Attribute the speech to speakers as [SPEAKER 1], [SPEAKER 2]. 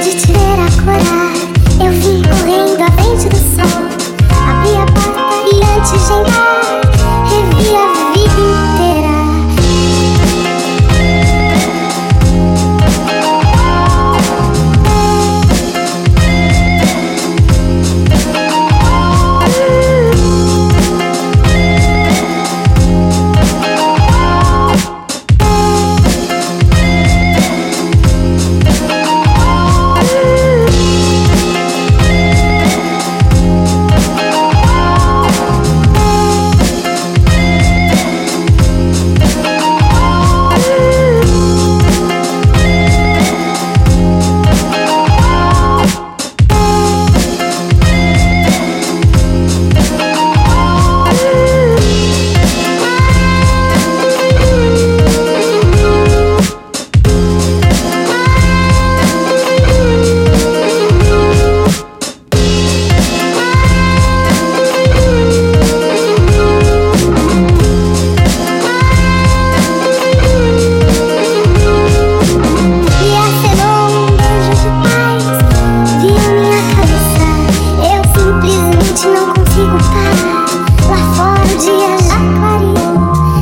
[SPEAKER 1] родителей. energy.